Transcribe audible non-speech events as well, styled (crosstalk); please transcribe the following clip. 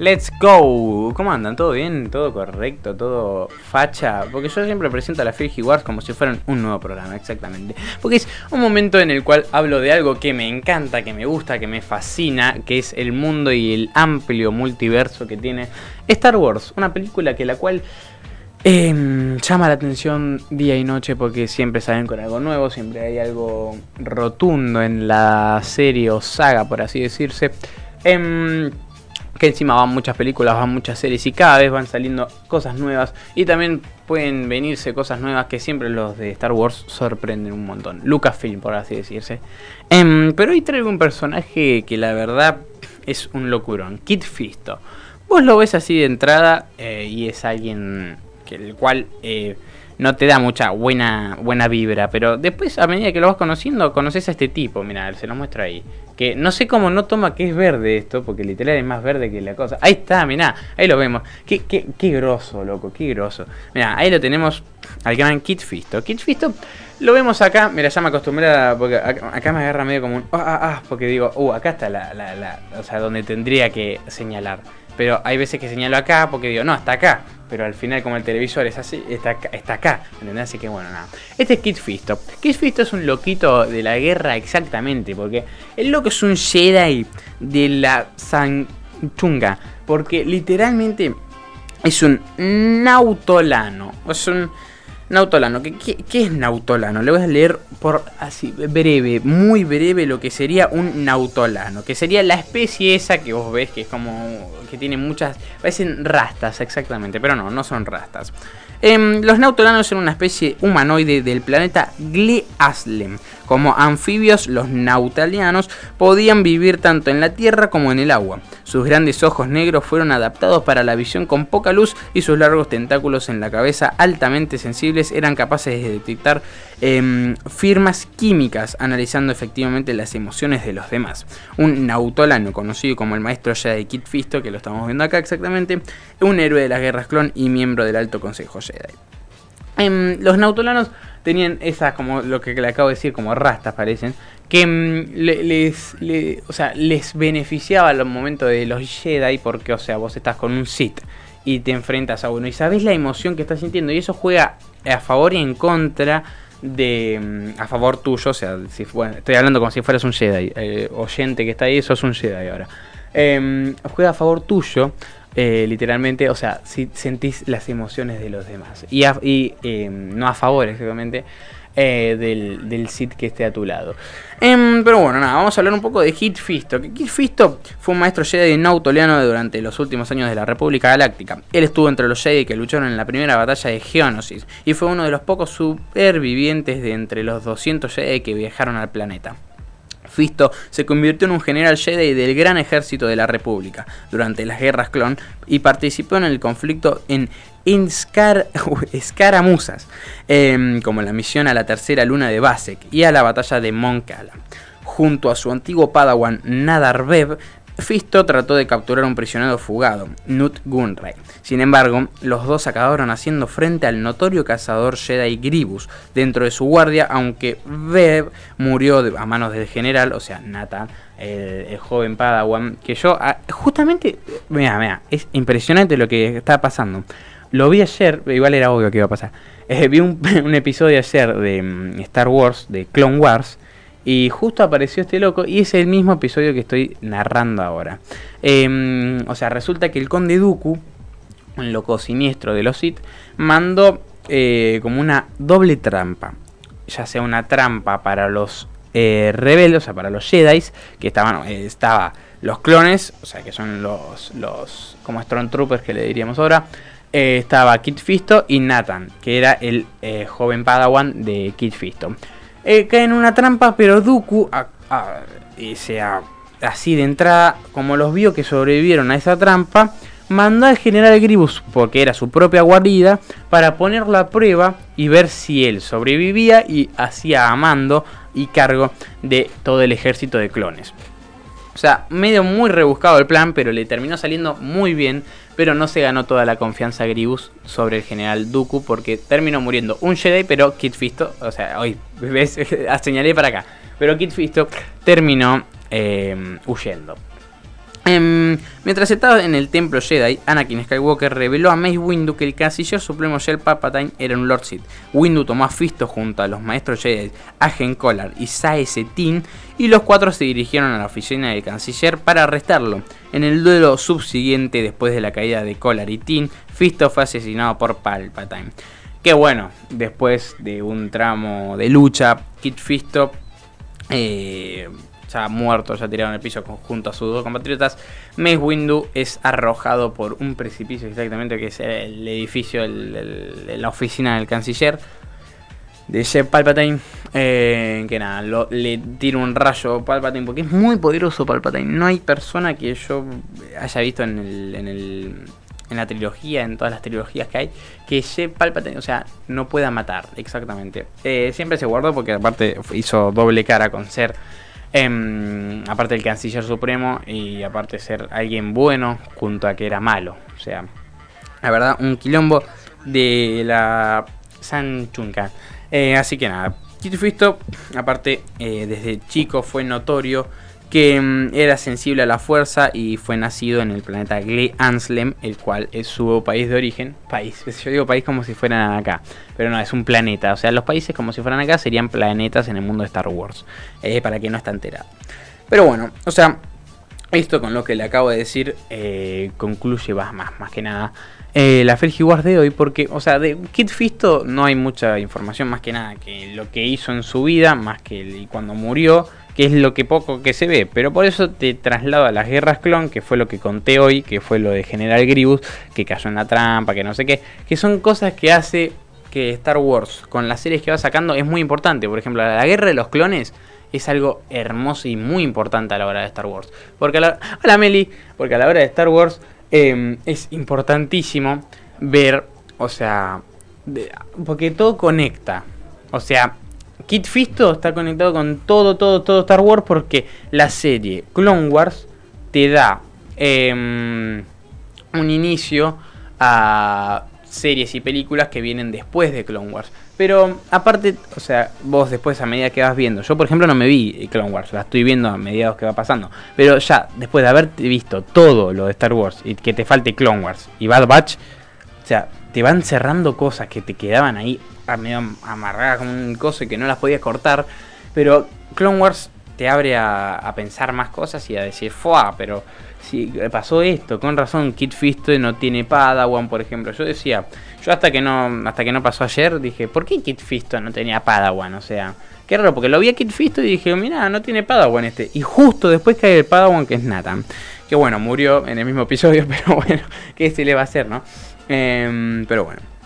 Let's go. ¿Cómo andan? ¿Todo bien? ¿Todo correcto? ¿Todo facha? Porque yo siempre presento a la Fergie Wars como si fueran un nuevo programa, exactamente. Porque es un momento en el cual hablo de algo que me encanta, que me gusta, que me fascina, que es el mundo y el amplio multiverso que tiene Star Wars. Una película que la cual em, llama la atención día y noche porque siempre salen con algo nuevo, siempre hay algo rotundo en la serie o saga, por así decirse. Em, que encima van muchas películas, van muchas series y cada vez van saliendo cosas nuevas y también pueden venirse cosas nuevas que siempre los de Star Wars sorprenden un montón. Lucasfilm, por así decirse. Em, pero hoy traigo un personaje que la verdad es un locurón, Kit Fisto. Vos lo ves así de entrada eh, y es alguien que el cual eh, no te da mucha buena buena vibra, pero después a medida que lo vas conociendo, conoces a este tipo, mira, se lo muestro ahí. Que no sé cómo no toma que es verde esto, porque literal es más verde que la cosa. Ahí está, mirá, ahí lo vemos. Qué, qué, qué grosso, loco, qué grosso. Mira, ahí lo tenemos al gran Kit Fisto. Kit Fisto lo vemos acá, mira, ya me acostumbré a, porque acá, me agarra medio como un ah, ah, ah, porque digo, uh, acá está la, la, la, o sea, donde tendría que señalar. Pero hay veces que señalo acá porque digo, no, está acá. Pero al final, como el televisor es así, está acá. Está acá ¿Entendés? Así que bueno, nada. Este es Kit Fisto. Kit Fisto es un loquito de la guerra exactamente. Porque el loco es un Jedi de la Sanchunga. Porque literalmente es un nautolano. Es un Nautolano, ¿qué, ¿qué, es nautolano? Le voy a leer por así breve, muy breve lo que sería un nautolano, que sería la especie esa que vos ves que es como que tiene muchas, parecen rastas exactamente, pero no, no son rastas. Em, los nautolanos son una especie humanoide del planeta Gleaslem. Como anfibios, los nautalianos podían vivir tanto en la tierra como en el agua. Sus grandes ojos negros fueron adaptados para la visión con poca luz y sus largos tentáculos en la cabeza altamente sensibles eran capaces de detectar em, firmas químicas analizando efectivamente las emociones de los demás. Un nautolano conocido como el maestro de Kit Fisto, que lo estamos viendo acá exactamente, un héroe de las guerras clon y miembro del Alto Consejo Jedi. Em, los nautolanos tenían esas, como lo que le acabo de decir, como rastas parecen, que mm, les, o sea, les beneficiaba los momentos de los Jedi porque, o sea, vos estás con un Sith y te enfrentas a uno. Y sabes la emoción que estás sintiendo. Y eso juega a favor y en contra de mm, a favor tuyo, o sea, si, estoy hablando como si fueras un Jedi, eh, oyente que está ahí, sos un Jedi ahora. Em, juega a favor tuyo eh, literalmente, o sea, si sentís las emociones de los demás. Y, em, no a favor, exactamente, eh, del, del Sith que esté a tu lado. Em, pero bueno, nada, vamos a hablar un poco de Kit Fisto. Kit Fisto fue un maestro Jedi nautoleano durante los últimos años de la República Galáctica. Él estuvo entre los Jedi que lucharon en la primera batalla de Geonosis y fue uno de los pocos supervivientes de entre los 200 Jedi que viajaron al planeta. Se convirtió en un general Jedi del gran ejército de la República durante las guerras clon y participó en el conflicto en (laughs) escaramuzas, em, como la misión a la tercera luna de Basek y a la batalla de Mon Junto a su antiguo padawan Nadarbev, Fisto trató de capturar a un prisionero fugado, Nut Gunray. Sin embargo, los dos acabaron haciendo frente al notorio cazador Jedi Gribus dentro de su guardia, aunque Bev murió a manos del general, o sea, Nathan, el, joven Padawan, que yo, ah, justamente, mira, mira, es impresionante lo que está pasando. Lo vi ayer, igual era obvio que iba a pasar. (laughs) Eh, vi un, (laughs) un episodio ayer de mm, Star Wars, de Clone Wars, y justo apareció este loco y es el mismo episodio que estoy narrando ahora. Em, o sea, resulta que el conde Dooku, un loco siniestro de los Sith, mandó eh, como una doble trampa. Ya sea una trampa para los eh, rebeldes, o sea, para los Jedi, que estaban, eh, estaba los clones, o sea, que son los, los como Stormtroopers que le diríamos ahora. estaba Kit Fisto y Nathan, que era el joven Padawan de Kit Fisto eh, cae en una trampa, pero Dooku, sea, así de entrada, como los vio que sobrevivieron a esa trampa, mandó al general Gribus, porque era su propia guarida, para ponerlo a prueba y ver si él sobrevivía y hacía a mando y cargo de todo el ejército de clones. O sea, medio muy rebuscado el plan, pero le terminó saliendo muy bien. Pero no se ganó toda la confianza Gribus sobre el general Dooku porque terminó muriendo un Jedi, pero Kit Fisto, o sea, hoy, (laughs) (laughs) señalé para acá. Pero Kit Fisto terminó eh, huyendo. Em, mientras estaba en el templo Jedi, Anakin Skywalker reveló a Mace Windu que el canciller supremo Jedi Palpatine era un Lord Sith. Windu tomó a Fisto junto a los maestros Jedi Agen Collar y Sae Tin y los cuatro se dirigieron a la oficina del canciller para arrestarlo. En el duelo subsiguiente, después de la caída de Collar y Tin, Fisto fue asesinado por Palpatine. Que bueno, después de un tramo de lucha, Kit Fisto eh, ya muerto, ya tirado en el piso junto a sus dos compatriotas, Mace Windu es arrojado por un precipicio exactamente que es el edificio, la oficina del canciller de Shep Palpatine. Eh, que nada, le tira un rayo Palpatine porque es muy poderoso Palpatine. No hay persona que yo haya visto en el, en el en la trilogía, en todas las trilogías que hay, que Shep Palpatine, o sea, no pueda matar, exactamente. Eh, siempre se guardó porque aparte hizo doble cara con ser Em, aparte del canciller supremo y aparte de ser alguien bueno junto a que era malo. O sea, la verdad, un quilombo de la San Chunca. Eh, así que nada, Tito Fisto, aparte, eh, desde chico fue notorio que mm, era sensible a la fuerza y fue nacido en el planeta Gle Anslem, el cual es su país de origen. País, yo digo país como si fueran acá, pero no, es un planeta. O sea, los países como si fueran acá serían planetas en el mundo de Star Wars, eh, para quien no está enterado. Pero bueno, o sea, esto con lo que le acabo de decir eh, concluye más, más, que nada eh, la Felgi Wars de hoy, porque, o sea, de Kid Fisto no hay mucha información más que nada que lo que hizo en su vida, más que cuando murió que es lo que poco que se ve. Pero por eso te traslado a las guerras clon, que fue lo que conté hoy, que fue lo de General Grievous, que cayó en la trampa, que no sé qué, que son cosas que hace que Star Wars con las series que va sacando es muy importante. Por ejemplo, la guerra de los clones es algo hermoso y muy importante a la hora de Star Wars. Porque a la, hola Meli, porque a la hora de Star Wars em, es importantísimo ver, o sea, porque todo conecta. O sea, Kit Fisto está conectado con todo, todo, todo Star Wars porque la serie Clone Wars te da em, un inicio a series y películas que vienen después de Clone Wars. Pero aparte, o sea, vos después a medida que vas viendo, yo por ejemplo no me vi Clone Wars, la estoy viendo a mediados que va pasando, pero ya después de haberte visto todo lo de Star Wars y que te falte Clone Wars y Bad Batch, o sea, te van cerrando cosas que te quedaban ahí medio amarrada como un coso y que no las podías cortar. Pero Clone Wars te abre a, pensar más cosas y a decir, ¡fua! Pero si pasó esto, con razón Kit Fisto no tiene Padawan, por ejemplo. Yo decía, yo hasta que no hasta que no pasó ayer dije, ¿por qué Kit Fisto no tenía Padawan? O sea, qué raro, porque lo vi a Kit Fisto y dije, mira, no tiene Padawan este. Y justo después cae el Padawan que es Nathan. Que bueno, murió en el mismo episodio, (laughs) pero bueno, ¿qué se le va a hacer, no? Em, pero bueno.